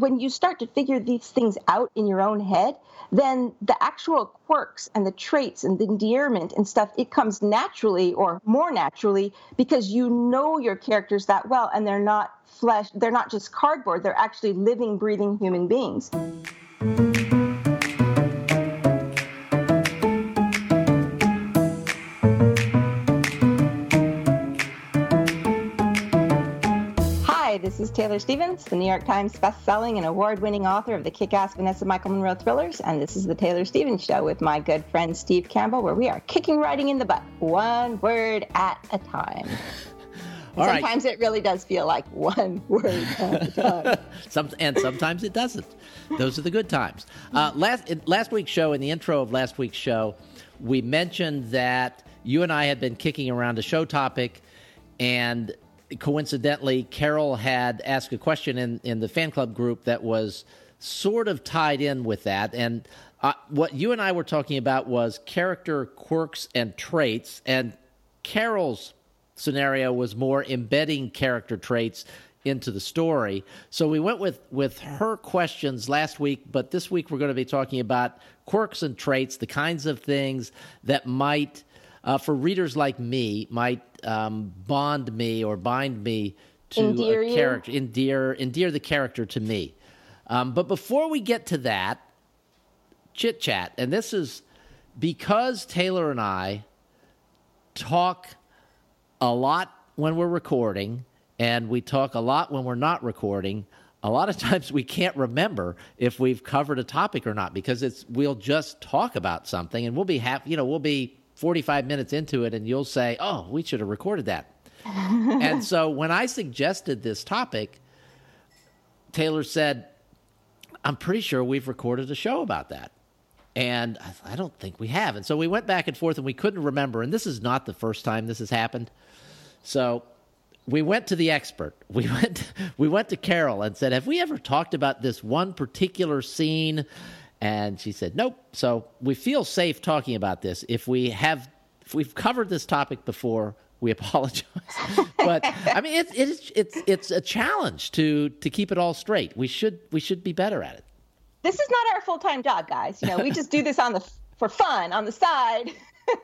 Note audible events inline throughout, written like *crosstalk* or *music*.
when you start to figure these things out in your own head, then the actual quirks and the traits and the endearment and stuff, it comes naturally or more naturally because you know your characters that well and they're not flesh, they're not just cardboard, they're actually living, breathing human beings. Taylor Stevens, the New York Times best-selling and award-winning author of the kick-ass Vanessa Michael Monroe thrillers, and this is the Taylor Stevens Show with my good friend Steve Campbell, where we are kicking writing in the butt, one word at a time. *laughs* sometimes right. it really does feel like one *laughs* word at a time. *laughs* Some, and sometimes it doesn't. Those are the good times. Uh, last last week's show, in the intro of last week's show, we mentioned that you and I had been kicking around a show topic, and coincidentally, Carol had asked a question in, in the fan club group that was sort of tied in with that. And uh, what you and I were talking about was character quirks and traits. And Carol's scenario was more embedding character traits into the story. So we went with, with her questions last week, but this week we're going to be talking about quirks and traits, the kinds of things that might uh, for readers like me might um, bond me or bind me to endear a character, you? endear endear the character to me. Um, but before we get to that, chit chat, and this is because Taylor and I talk a lot when we're recording, and we talk a lot when we're not recording. A lot of *laughs* times we can't remember if we've covered a topic or not because it's we'll just talk about something and we'll be happy. You know, we'll be 45 minutes into it and you'll say, oh, we should have recorded that. *laughs* and so when I suggested this topic, Taylor said, I'm pretty sure we've recorded a show about that. And I don't think we have. And so we went back and forth and we couldn't remember. And this is not the first time this has happened. So we went to the expert. *laughs* We went we went to Carol and said, "Have we ever talked about this one particular scene and she said, nope. So we feel safe talking about this. If we have, if we've covered this topic before, we *laughs* apologize. but I mean, it's, it's, it's, it's a challenge to, to keep it all straight. We should, we should be better at it. This is not our full-time job, guys. You know, we just do this on the, for fun on the side.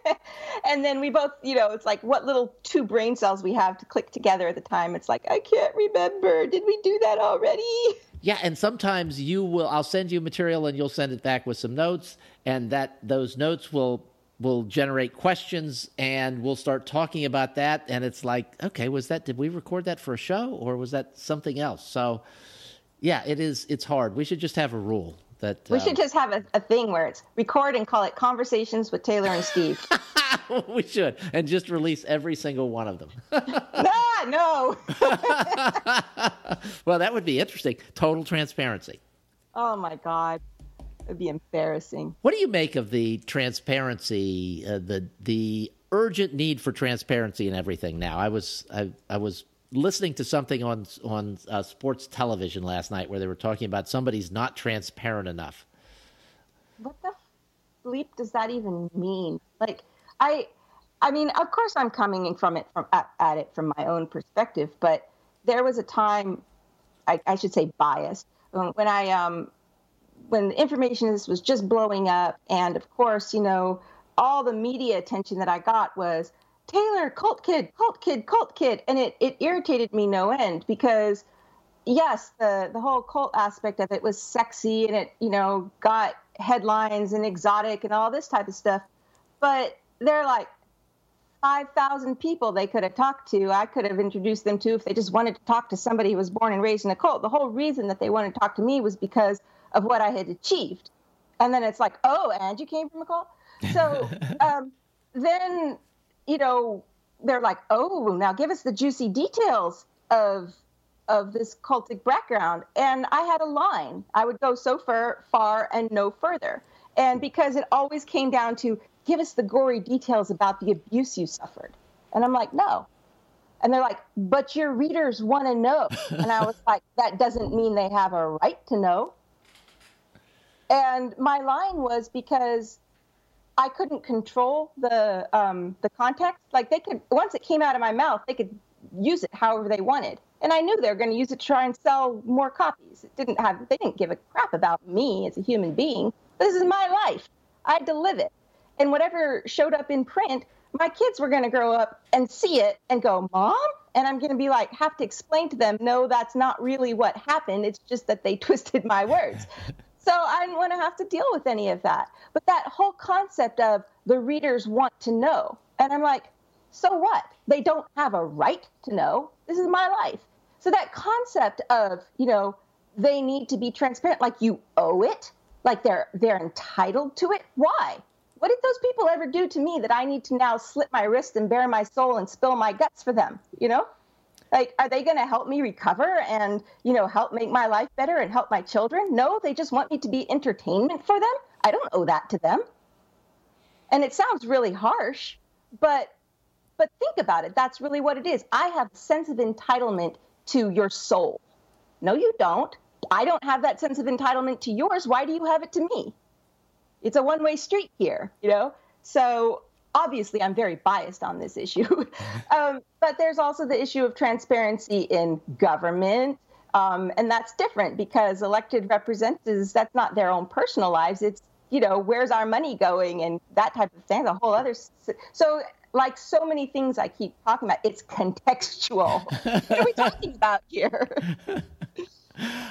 *laughs* and then we both, you know, it's like what little two brain cells we have to click together at the time. It's like, I can't remember. Did we do that already? *laughs* Yeah, and sometimes you will I'll send you material and you'll send it back with some notes and that those notes will will generate questions and we'll start talking about that and it's like, okay, was that did we record that for a show or was that something else? So yeah, it is it's hard. We should just have a rule that We should um, just have a, a thing where it's record and call it conversations with Taylor and Steve. *laughs* we should and just release every single one of them. *laughs* no. *laughs* well, that would be interesting. Total transparency. Oh my god. It'd be embarrassing. What do you make of the transparency, uh, the the urgent need for transparency and everything now? I was I, I was listening to something on on uh, sports television last night where they were talking about somebody's not transparent enough. What the bleep does that even mean? Like I I mean, of course, I'm coming from it from at, at it from my own perspective, but there was a time, I, I should say, biased when I um when the information was just blowing up, and of course, you know, all the media attention that I got was Taylor, cult kid, cult kid, cult kid, and it it irritated me no end because yes, the the whole cult aspect of it was sexy and it you know got headlines and exotic and all this type of stuff, but they're like 5,000 people they could have talked to. I could have introduced them to if they just wanted to talk to somebody who was born and raised in a cult. The whole reason that they wanted to talk to me was because of what I had achieved. And then it's like, oh, and you came from a cult? So *laughs* um, then, you know, they're like, oh, now give us the juicy details of of this cultic background. And I had a line. I would go so far, far and no further. And because it always came down to give us the gory details about the abuse you suffered. And I'm like, no. And they're like, but your readers want to know. and I was *laughs* like, that doesn't mean they have a right to know. And my line was because I couldn't control the um, the context. Like they could once it came out of my mouth, they could use it however they wanted. And I knew they were going to use it to try and sell more copies. It didn't have, they didn't give a crap about me as a human being. This is my life. I had to live it. And whatever showed up in print, my kids were going to grow up and see it and go, Mom? And I'm going to be like, have to explain to them, no, that's not really what happened. It's just that they *laughs* twisted my words. *laughs* so I didn't want to have to deal with any of that. But that whole concept of the readers want to know. And I'm like, so what? They don't have a right to know. This is my life. So that concept of, you know, they need to be transparent, like you owe it, like they're they're entitled to it. Why? What did those people ever do to me that I need to now slit my wrist and bare my soul and spill my guts for them? You know? Like, are they going to help me recover and, you know, help make my life better and help my children? No, they just want me to be entertainment for them. I don't owe that to them. And it sounds really harsh, but but think about it. That's really what it is. I have a sense of entitlement to your soul. No, you don't. I don't have that sense of entitlement to yours. Why do you have it to me? It's a one way street here, you know? So obviously, I'm very biased on this issue. *laughs* um, but there's also the issue of transparency in government. Um, and that's different because elected representatives, that's not their own personal lives. It's, you know, where's our money going and that type of thing, a whole other. So like so many things I keep talking about, it's contextual. *laughs* what are we talking about here? *laughs*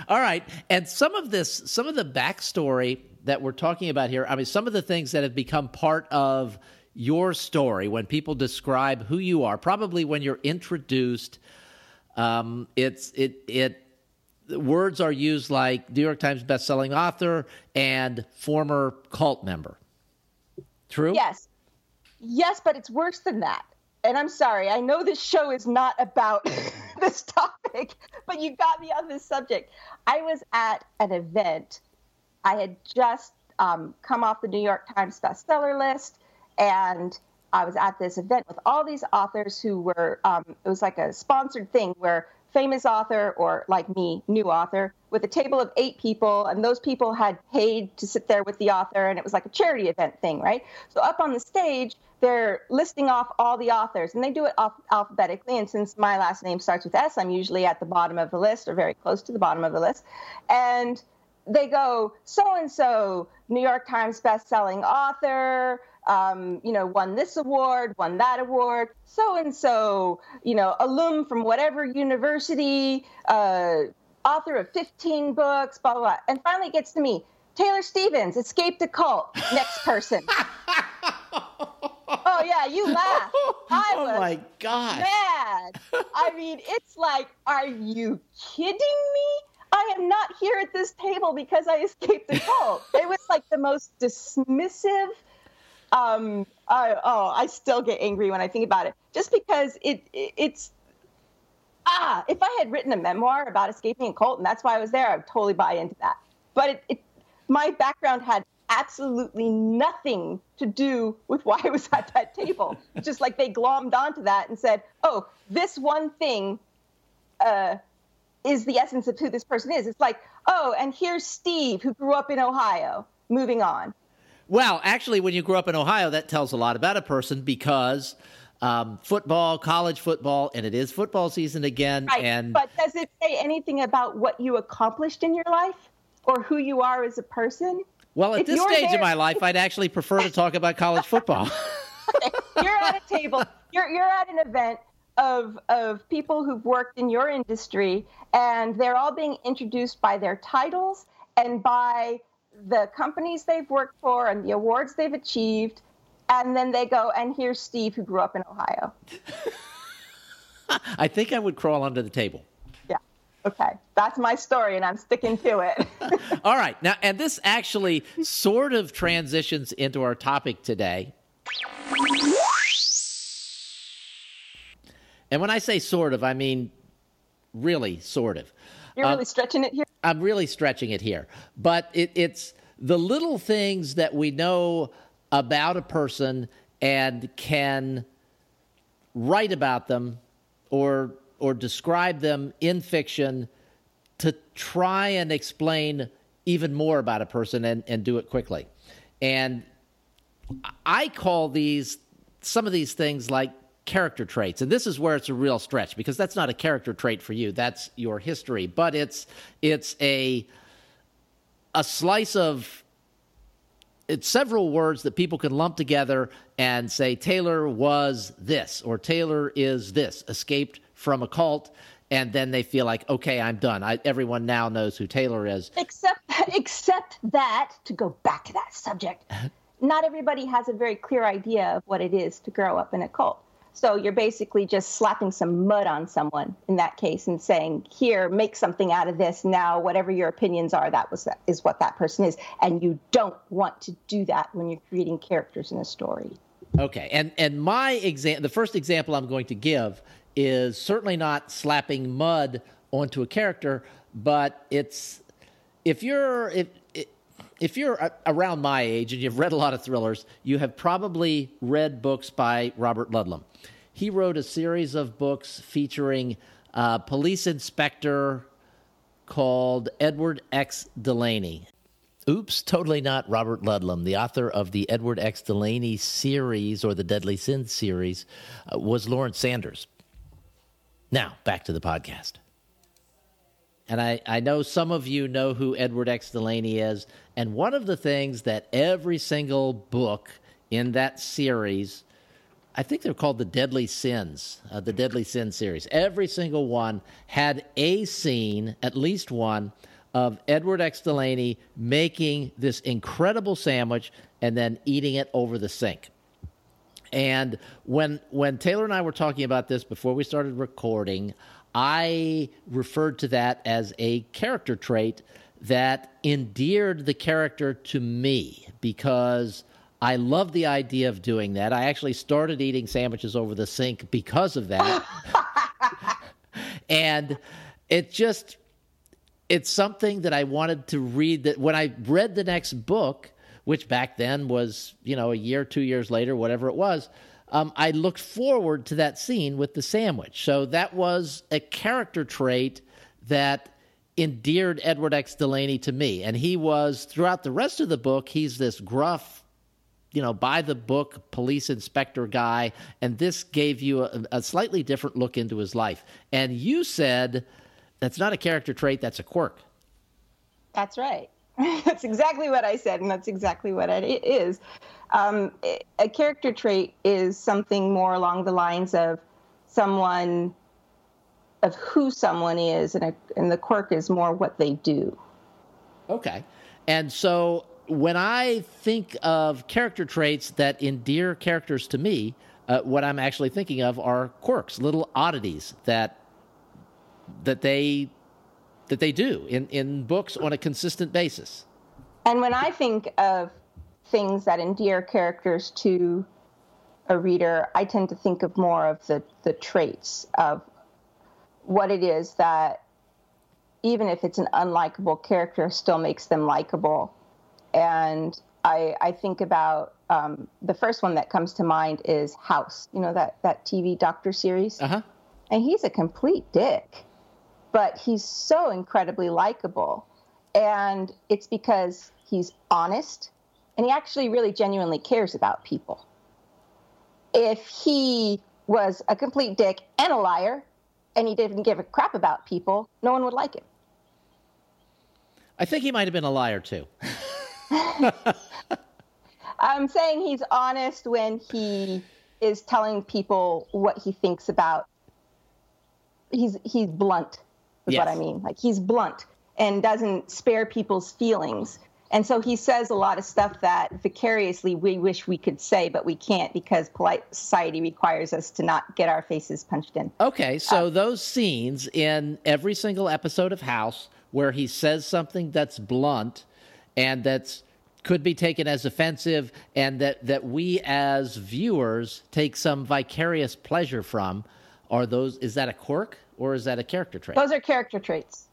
All right. And some of this, some of the backstory that we're talking about here, I mean, some of the things that have become part of your story when people describe who you are, probably when you're introduced, um, it's, it, it, words are used like New York Times bestselling author and former cult member. True? Yes. Yes, but it's worse than that. And I'm sorry, I know this show is not about *laughs* this topic, but you got me on this subject. I was at an event. I had just um, come off the New York Times bestseller list, and I was at this event with all these authors who were, um, it was like a sponsored thing where famous author or like me, new author, with a table of eight people, and those people had paid to sit there with the author, and it was like a charity event thing, right? So up on the stage, they're listing off all the authors, and they do it alphabetically. And since my last name starts with S, I'm usually at the bottom of the list or very close to the bottom of the list. And they go, so and so, New York Times best-selling author, um, you know, won this award, won that award, so and so, you know, alum from whatever university, uh, author of 15 books, blah, blah, blah. And finally it gets to me Taylor Stevens, escaped a cult. Next person. oh, yeah, you laugh. *laughs* I was oh, my God. Mad. I mean, it's like, are you kidding me? I am not here at this table because I escaped a cult. *laughs* it was like the most dismissive um, I, oh, I still get angry when I think about it, just because it, it it's ah, if I had written a memoir about escaping a cult and that's why I was there, I would totally buy into that. But it, it, my background had absolutely nothing to do with why I was at that table. *laughs* just like they glommed onto that and said, "Oh, this one thing uh, is the essence of who this person is." It's like, "Oh, and here's Steve who grew up in Ohio." Moving on. Well, actually, when you grow up in Ohio, that tells a lot about a person because um, football, college football, and it is football season again. Right. And but does it say anything about what you accomplished in your life or who you are as a person? Well, at If this stage there- of my life, I'd actually prefer to talk about college football. *laughs* you're at a table. You're you're at an event of of people who've worked in your industry, and they're all being introduced by their titles and by the companies they've worked for and the awards they've achieved. And then they go, and here's Steve, who grew up in Ohio. *laughs* I think I would crawl under the table. Yeah. Okay. That's my story, and I'm sticking to it. *laughs* *laughs* All right. Now, and this actually sort of transitions into our topic today. And when I say sort of, I mean really sort of. You're Um, really stretching it here. I'm really stretching it here, but it, it's the little things that we know about a person and can write about them or or describe them in fiction to try and explain even more about a person and, and do it quickly. And I call these some of these things like character traits. And this is where it's a real stretch because that's not a character trait for you. That's your history. But it's it's a a slice of it's several words that people can lump together and say Taylor was this or Taylor is this, escaped from a cult, and then they feel like, okay, I'm done. I, everyone now knows who Taylor is. Except, *laughs* except that to go back to that subject, *laughs* not everybody has a very clear idea of what it is to grow up in a cult. So you're basically just slapping some mud on someone in that case and saying, "Here, make something out of this now. Whatever your opinions are, that was is what that person is." And you don't want to do that when you're creating characters in a story. Okay, and and my exam, the first example I'm going to give is certainly not slapping mud onto a character, but it's if you're if if you're around my age and you've read a lot of thrillers, you have probably read books by Robert Ludlum. He wrote a series of books featuring a police inspector called Edward X. Delaney. Oops, totally not Robert Ludlum. The author of the Edward X. Delaney series or the Deadly Sin series uh, was Lawrence Sanders. Now, back to the podcast. And I, I know some of you know who Edward X. Delaney is. And one of the things that every single book in that series, I think they're called the Deadly Sins, uh, the Deadly Sin series, every single one had a scene, at least one, of Edward X. Delaney making this incredible sandwich and then eating it over the sink. And when when Taylor and I were talking about this before we started recording, I referred to that as a character trait that endeared the character to me because I love the idea of doing that. I actually started eating sandwiches over the sink because of that. *laughs* and it just it's something that I wanted to read that when I read the next book, which back then was, you know, a year, 2 years later, whatever it was, um, I looked forward to that scene with the sandwich. So that was a character trait that endeared Edward X. Delaney to me. And he was, throughout the rest of the book, he's this gruff, you know, by the book police inspector guy. And this gave you a, a slightly different look into his life. And you said that's not a character trait, that's a quirk. That's right. *laughs* that's exactly what I said, and that's exactly what it is. Um, a character trait is something more along the lines of someone, of who someone is, and, a, and the quirk is more what they do. Okay. And so when I think of character traits that endear characters to me, uh, what I'm actually thinking of are quirks, little oddities that that they that they do in, in books on a consistent basis. And when I think of things that endear characters to a reader, I tend to think of more of the, the traits of what it is that, even if it's an unlikable character, still makes them likable. And I, I think about um, the first one that comes to mind is House, you know, that, that TV doctor series. Uh-huh. And he's a complete dick but he's so incredibly likable. And it's because he's honest and he actually really genuinely cares about people. If he was a complete dick and a liar and he didn't give a crap about people, no one would like him. I think he might have been a liar too. *laughs* I'm saying he's honest when he is telling people what he thinks about. He's he's blunt is yes. what I mean. Like he's blunt and doesn't spare people's feelings. And so he says a lot of stuff that vicariously we wish we could say, but we can't because polite society requires us to not get our faces punched in. Okay, so uh, those scenes in every single episode of House where he says something that's blunt and that's could be taken as offensive and that, that we as viewers take some vicarious pleasure from are those is that a quirk or is that a character trait? Those are character traits.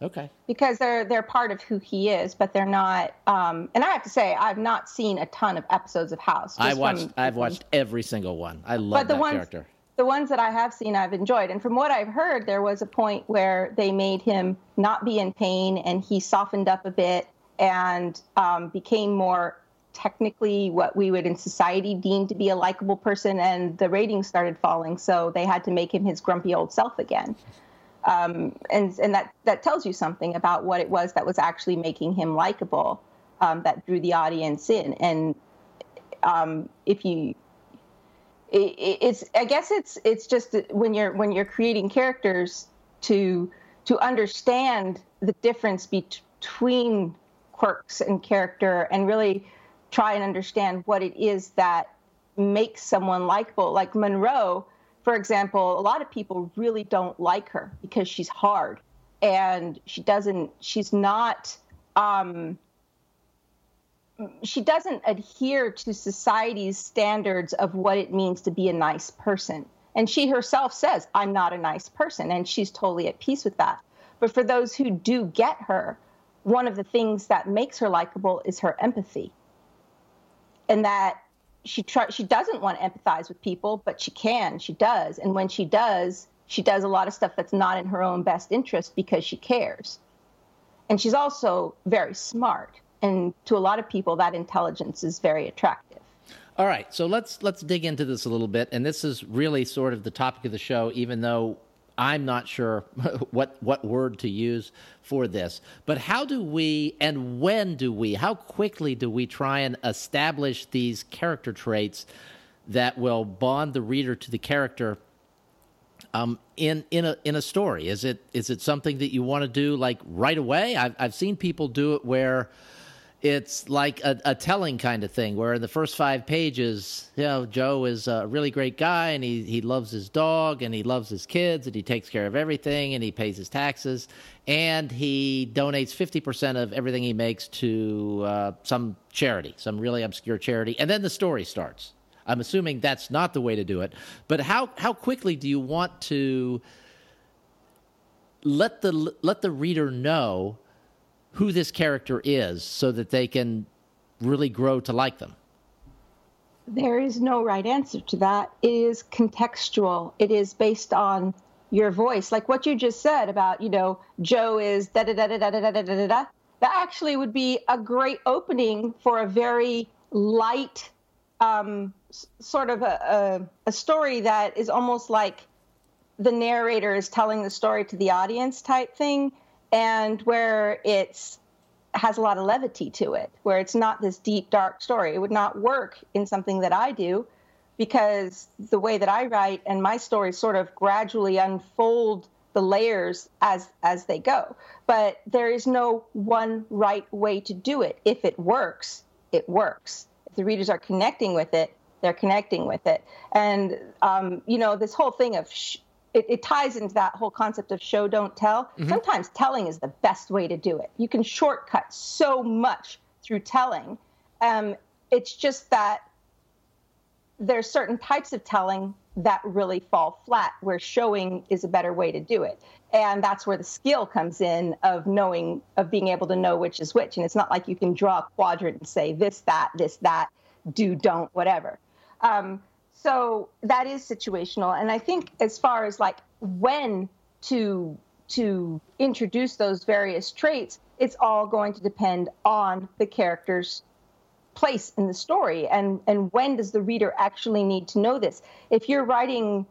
Okay. Because they're they're part of who he is, but they're not. Um, and I have to say, I've not seen a ton of episodes of House. I watched. From, I've watched every single one. I love but the that ones, character. The ones that I have seen, I've enjoyed. And from what I've heard, there was a point where they made him not be in pain, and he softened up a bit and um, became more technically what we would in society deem to be a likable person, and the ratings started falling, so they had to make him his grumpy old self again. Um, and and that that tells you something about what it was that was actually making him likable, um, that drew the audience in. And um, if you, it, it's I guess it's it's just when you're when you're creating characters to to understand the difference between quirks and character and really try and understand what it is that makes someone likable. Like Monroe, for example, a lot of people really don't like her because she's hard and she doesn't, she's not, um, she doesn't adhere to society's standards of what it means to be a nice person. And she herself says, I'm not a nice person. And she's totally at peace with that. But for those who do get her, one of the things that makes her likable is her empathy and that she try, she doesn't want to empathize with people, but she can. She does, and when she does, she does a lot of stuff that's not in her own best interest because she cares. And she's also very smart, and to a lot of people, that intelligence is very attractive. All right, so let's let's dig into this a little bit, and this is really sort of the topic of the show, even though I'm not sure *laughs* what what word to use for this. But how do we and when do we? How quickly do we try and establish these character traits that will bond the reader to the character um, in in a in a story? Is it is it something that you want to do like right away? I've I've seen people do it where it's like a, a, telling kind of thing where in the first five pages, you know, Joe is a really great guy and he, he loves his dog and he loves his kids and he takes care of everything and he pays his taxes and he donates 50% of everything he makes to uh, some charity, some really obscure charity. And then the story starts. I'm assuming that's not the way to do it. But how, how quickly do you want to let the, let the reader know who this character is so that they can really grow to like them? There is no right answer to that. It is contextual. It is based on your voice. Like what you just said about, you know, Joe is da da da da da da da da da. That actually would be a great opening for a very light, um, sort of a, a, a story that is almost like the narrator is telling the story to the audience type thing and where it's has a lot of levity to it, where it's not this deep, dark story. It would not work in something that I do because the way that I write and my stories sort of gradually unfold the layers as as they go. But there is no one right way to do it. If it works, it works. If the readers are connecting with it, they're connecting with it. And um, you know, this whole thing of sh- it, it, ties into that whole concept of show don't tell. Mm-hmm. Sometimes telling is the best way to do it. You can shortcut so much through telling. Um, it's just that there's certain types of telling that really fall flat, where showing is a better way to do it. And that's where the skill comes in of knowing, of being able to know which is which. And it's not like you can draw a quadrant and say this, that, this, that, do, don't, whatever. Um, so that is situational. And i think as far as like when to to introduce those various traits it's all going to depend on the character's place in the story. And and when does the reader actually need to know this? If you're writing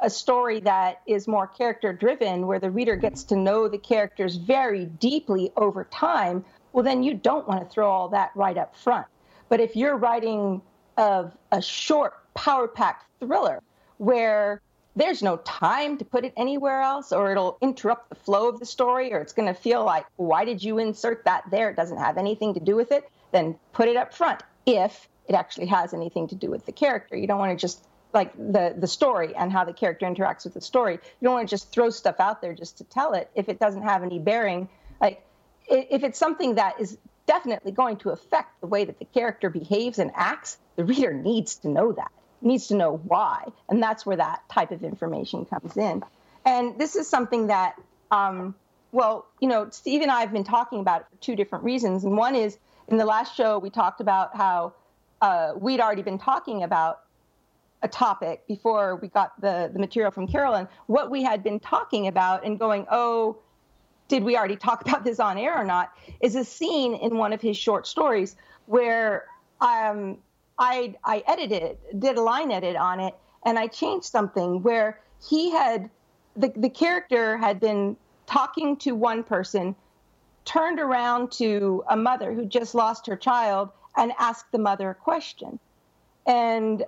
a story that is more character driven where the reader gets to know the characters very deeply over time well then you don't want to throw all that right up front. But if you're writing of a short power packed thriller where there's no time to put it anywhere else or it'll interrupt the flow of the story or it's going to feel like why did you insert that there? It doesn't have anything to do with it. Then put it up front if it actually has anything to do with the character. You don't want to just like the the story and how the character interacts with the story. You don't want to just throw stuff out there just to tell it if it doesn't have any bearing. Like if it's something that is definitely going to affect the way that the character behaves and acts the reader needs to know that needs to know why. And that's where that type of information comes in. And this is something that, um, well, you know, Steve and I have been talking about it for two different reasons. And one is in the last show, we talked about how uh, we'd already been talking about a topic before we got the, the material from Carolyn, what we had been talking about and going, oh, did we already talk about this on air or not? Is a scene in one of his short stories where um, I I edited did a line edit on it, and I changed something where he had the the character had been talking to one person, turned around to a mother who just lost her child, and asked the mother a question, and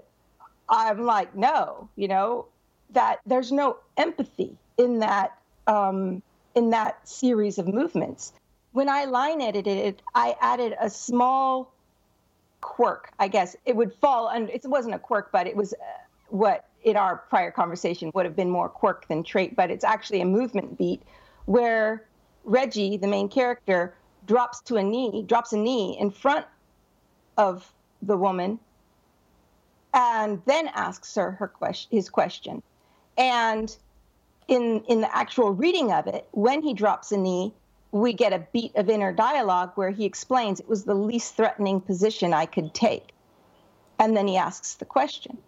I'm like, no, you know, that there's no empathy in that um, in that series of movements. When I line edited it, I added a small quirk, I guess. It would fall under, it wasn't a quirk, but it was uh, what in our prior conversation would have been more quirk than trait, but it's actually a movement beat where Reggie, the main character, drops to a knee, drops a knee in front of the woman and then asks her her question, his question. And in in the actual reading of it, when he drops a knee, we get a beat of inner dialogue where he explains it was the least threatening position I could take. And then he asks the question.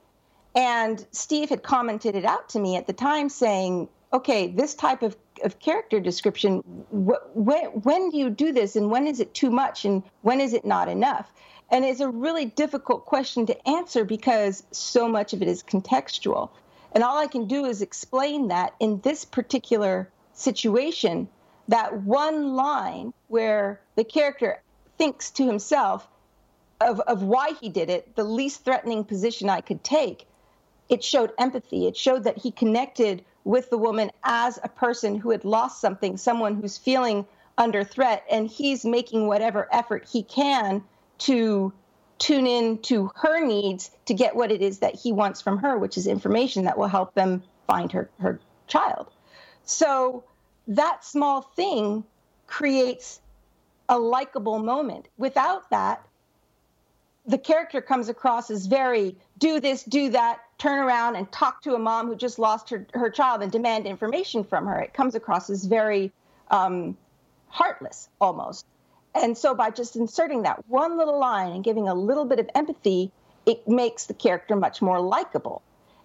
And Steve had commented it out to me at the time saying, okay, this type of, of character description, wh- when, when do you do this and when is it too much and when is it not enough? And it's a really difficult question to answer because so much of it is contextual. And all I can do is explain that in this particular situation, that one line where the character thinks to himself of, of why he did it, the least threatening position I could take, it showed empathy. It showed that he connected with the woman as a person who had lost something, someone who's feeling under threat, and he's making whatever effort he can to tune in to her needs to get what it is that he wants from her, which is information that will help them find her, her child. So that small thing creates a likable moment. Without that, the character comes across as very do this, do that, turn around and talk to a mom who just lost her, her child and demand information from her. It comes across as very um, heartless almost. And so by just inserting that one little line and giving a little bit of empathy, it makes the character much more likable.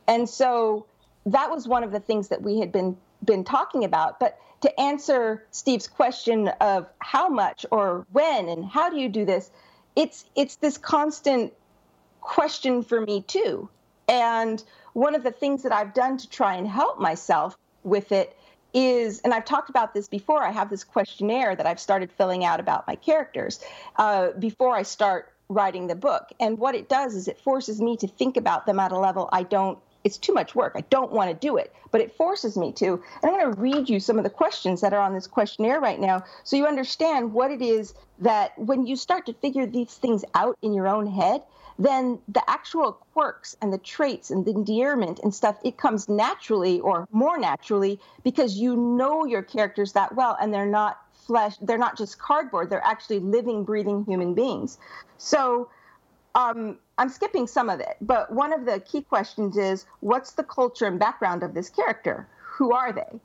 And so that was one of the things that we had been been talking about. But to answer Steve's question of how much or when and how do you do this, it's it's this constant question for me too. And one of the things that I've done to try and help myself with it is, and I've talked about this before, I have this questionnaire that I've started filling out about my characters uh, before I start writing the book. And what it does is it forces me to think about them at a level I don't, it's too much work. I don't want to do it, but it forces me to. And I'm going to read you some of the questions that are on this questionnaire right now so you understand what it is that when you start to figure these things out in your own head, then the actual quirks and the traits and the endearment and stuff, it comes naturally or more naturally because you know your characters that well and they're not flesh, they're not just cardboard, they're actually living, breathing human beings. So um, I'm skipping some of it, but one of the key questions is what's the culture and background of this character? Who are they?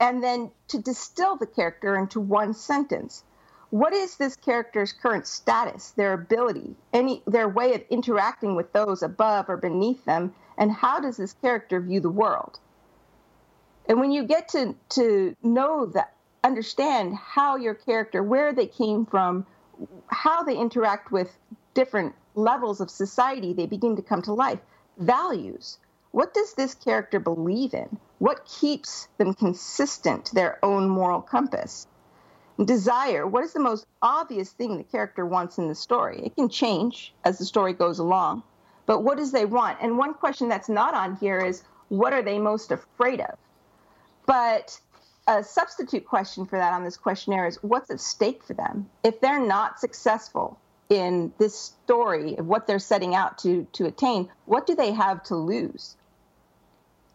And then to distill the character into one sentence what is this character's current status, their ability, any their way of interacting with those above or beneath them, and how does this character view the world? And when you get to to know that, understand how your character, where they came from, how they interact with different levels of society, they begin to come to life. Values. What does this character believe in? What keeps them consistent to their own moral compass? desire what is the most obvious thing the character wants in the story it can change as the story goes along but what does they want and one question that's not on here is what are they most afraid of but a substitute question for that on this questionnaire is what's at stake for them if they're not successful in this story of what they're setting out to to attain what do they have to lose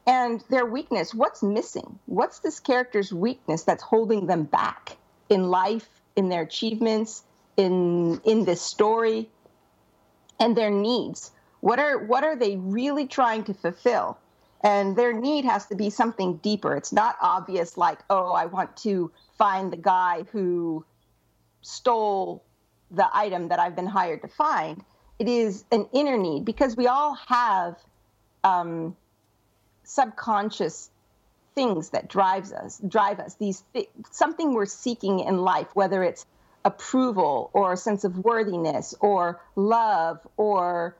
and their weakness what's missing what's this character's weakness that's holding them back in life, in their achievements, in in this story, and their needs. What are what are they really trying to fulfill? And their need has to be something deeper. It's not obvious like, oh, I want to find the guy who stole the item that I've been hired to find. It is an inner need because we all have um, subconscious things that drives us drive us these th- something we're seeking in life whether it's approval or a sense of worthiness or love or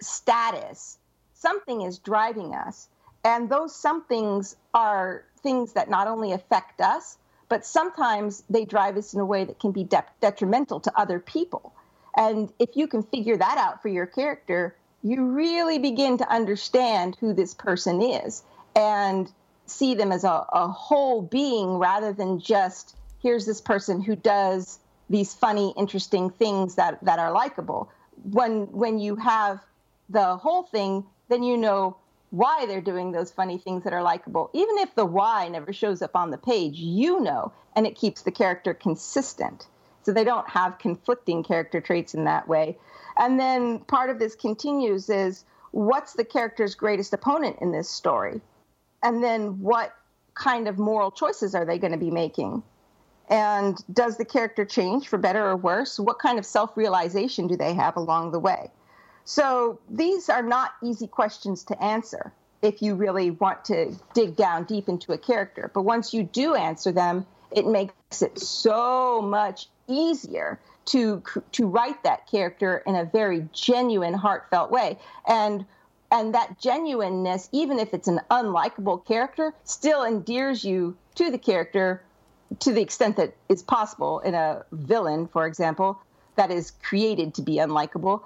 status. Something is driving us. And those somethings are things that not only affect us, but sometimes they drive us in a way that can be de- detrimental to other people. And if you can figure that out for your character, you really begin to understand who this person is and see them as a, a whole being rather than just here's this person who does these funny, interesting things that, that are likable. When when you have the whole thing, then you know why they're doing those funny things that are likable. Even if the why never shows up on the page, you know, and it keeps the character consistent. So they don't have conflicting character traits in that way. And then part of this continues is what's the character's greatest opponent in this story? And then what kind of moral choices are they going to be making? And does the character change for better or worse? What kind of self realization do they have along the way? So these are not easy questions to answer if you really want to dig down deep into a character. But once you do answer them, it makes it so much easier to to write that character in a very genuine, heartfelt way. And and that genuineness, even if it's an unlikable character, still endears you to the character to the extent that is possible in a villain, for example, that is created to be unlikable.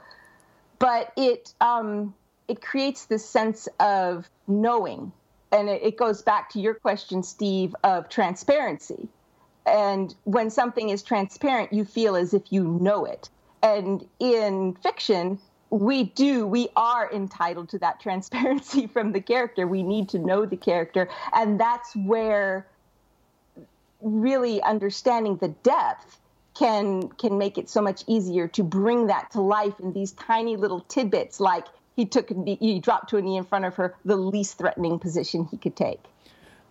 But it um, it creates this sense of knowing, and it, it goes back to your question, Steve, of transparency. And when something is transparent, you feel as if you know it. And in fiction, we do we are entitled to that *laughs* transparency from the character we need to know the character and that's where really understanding the depth can can make it so much easier to bring that to life in these tiny little tidbits like he took he dropped to a knee in front of her the least threatening position he could take.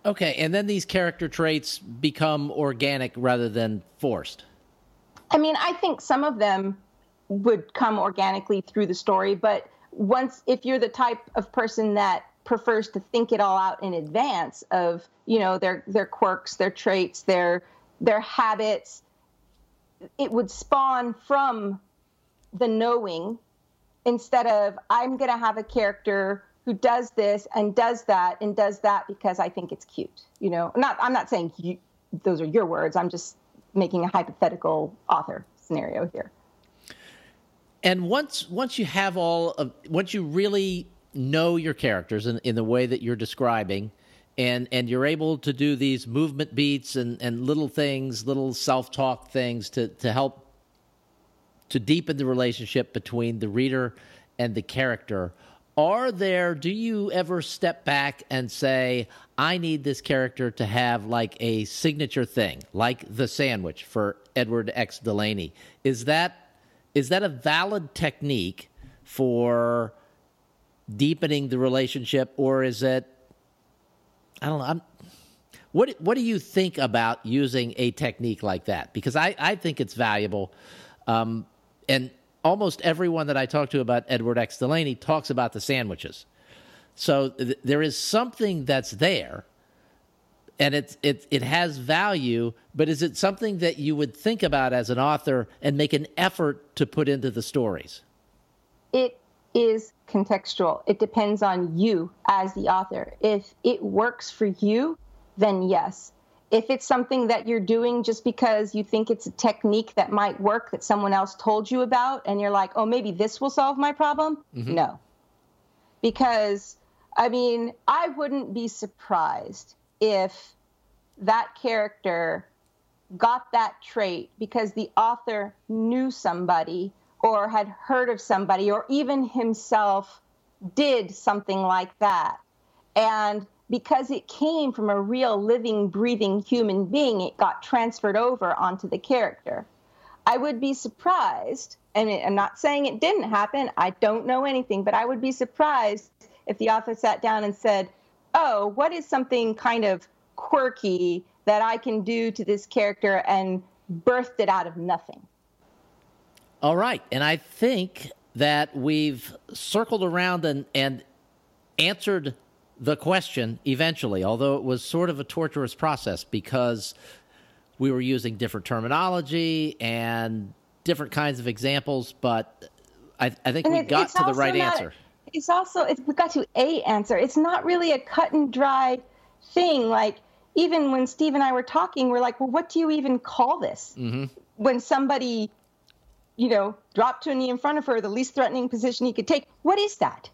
Okay and then these character traits become organic rather than forced. I mean i think some of them would come organically through the story but once if you're the type of person that prefers to think it all out in advance of you know their their quirks their traits their their habits it would spawn from the knowing instead of i'm going to have a character who does this and does that and does that because i think it's cute you know? Not i'm not saying you, those are your words. I'm just making a hypothetical author scenario here. And once once you have all of once you really know your characters in, in the way that you're describing and and you're able to do these movement beats and and little things little self-talk things to to help to deepen the relationship between the reader and the character are there do you ever step back and say i need this character to have like a signature thing like the sandwich for edward x delaney is that is that a valid technique for deepening the relationship, or is it? I don't know. I'm, what What do you think about using a technique like that? Because I I think it's valuable, um, and almost everyone that I talk to about Edward X. Delaney talks about the sandwiches. So th- there is something that's there, and it it it has value. But is it something that you would think about as an author and make an effort to put into the stories? It is contextual. It depends on you as the author. If it works for you, then yes. If it's something that you're doing just because you think it's a technique that might work that someone else told you about, and you're like, oh, maybe this will solve my problem, mm-hmm. no. Because, I mean, I wouldn't be surprised if that character got that trait because the author knew somebody or had heard of somebody or even himself did something like that. And because it came from a real living, breathing human being, it got transferred over onto the character. I would be surprised, and I'm not saying it didn't happen, I don't know anything, but I would be surprised if the author sat down and said, Oh, what is something kind of quirky that I can do to this character and birthed it out of nothing? All right. And I think that we've circled around and, and answered the question eventually, although it was sort of a torturous process because we were using different terminology and different kinds of examples, but I, I think and we it, got to the right not, answer. It's also it's, we got to a answer. It's not really a cut and dry thing. Like even when Steve and I were talking, we're like, well, what do you even call this? Mm-hmm. When somebody, you know, dropped to a knee in front of her, the least threatening position he could take. What is that?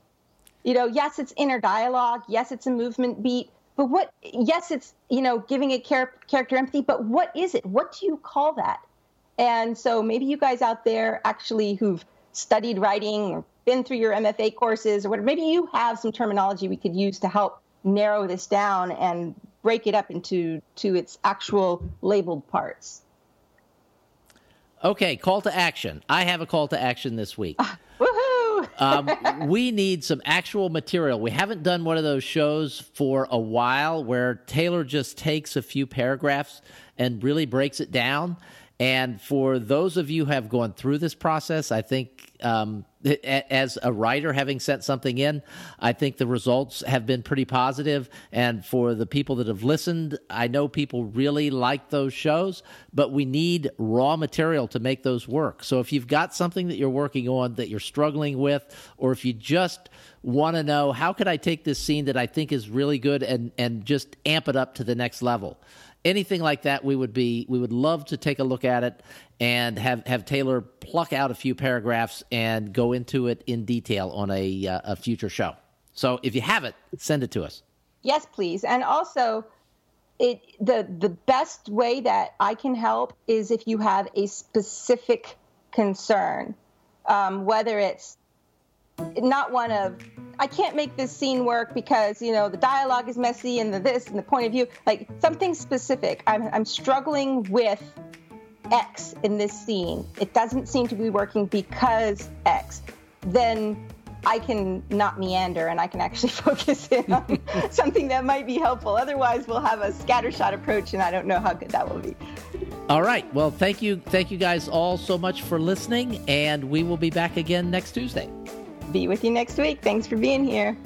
You know, yes, it's inner dialogue. Yes, it's a movement beat. But what? Yes, it's you know giving a char- character empathy. But what is it? What do you call that? And so maybe you guys out there actually who've studied writing or been through your MFA courses or whatever, maybe you have some terminology we could use to help narrow this down and break it up into to its actual labeled parts. Okay, call to action. I have a call to action this week. Uh, woohoo! *laughs* um, we need some actual material. We haven't done one of those shows for a while where Taylor just takes a few paragraphs and really breaks it down. And for those of you who have gone through this process, I think um, as a writer, having sent something in, I think the results have been pretty positive. And for the people that have listened, I know people really like those shows, but we need raw material to make those work. So if you've got something that you're working on that you're struggling with, or if you just want to know how could I take this scene that I think is really good and, and just amp it up to the next level anything like that, we would be we would love to take a look at it and have have Taylor pluck out a few paragraphs and go into it in detail on a uh, a future show. So if you have it, send it to us. Yes, please. And also, it the the best way that I can help is if you have a specific concern, um, whether it's not one of I can't make this scene work because you know the dialogue is messy and the this and the point of view like something specific. I'm I'm struggling with X in this scene. It doesn't seem to be working because X. Then I can not meander and I can actually *laughs* focus in on *laughs* something that might be helpful. Otherwise, we'll have a scattershot approach, and I don't know how good that will be. All right. Well, thank you, thank you guys all so much for listening, and we will be back again next Tuesday be with you next week. Thanks for being here.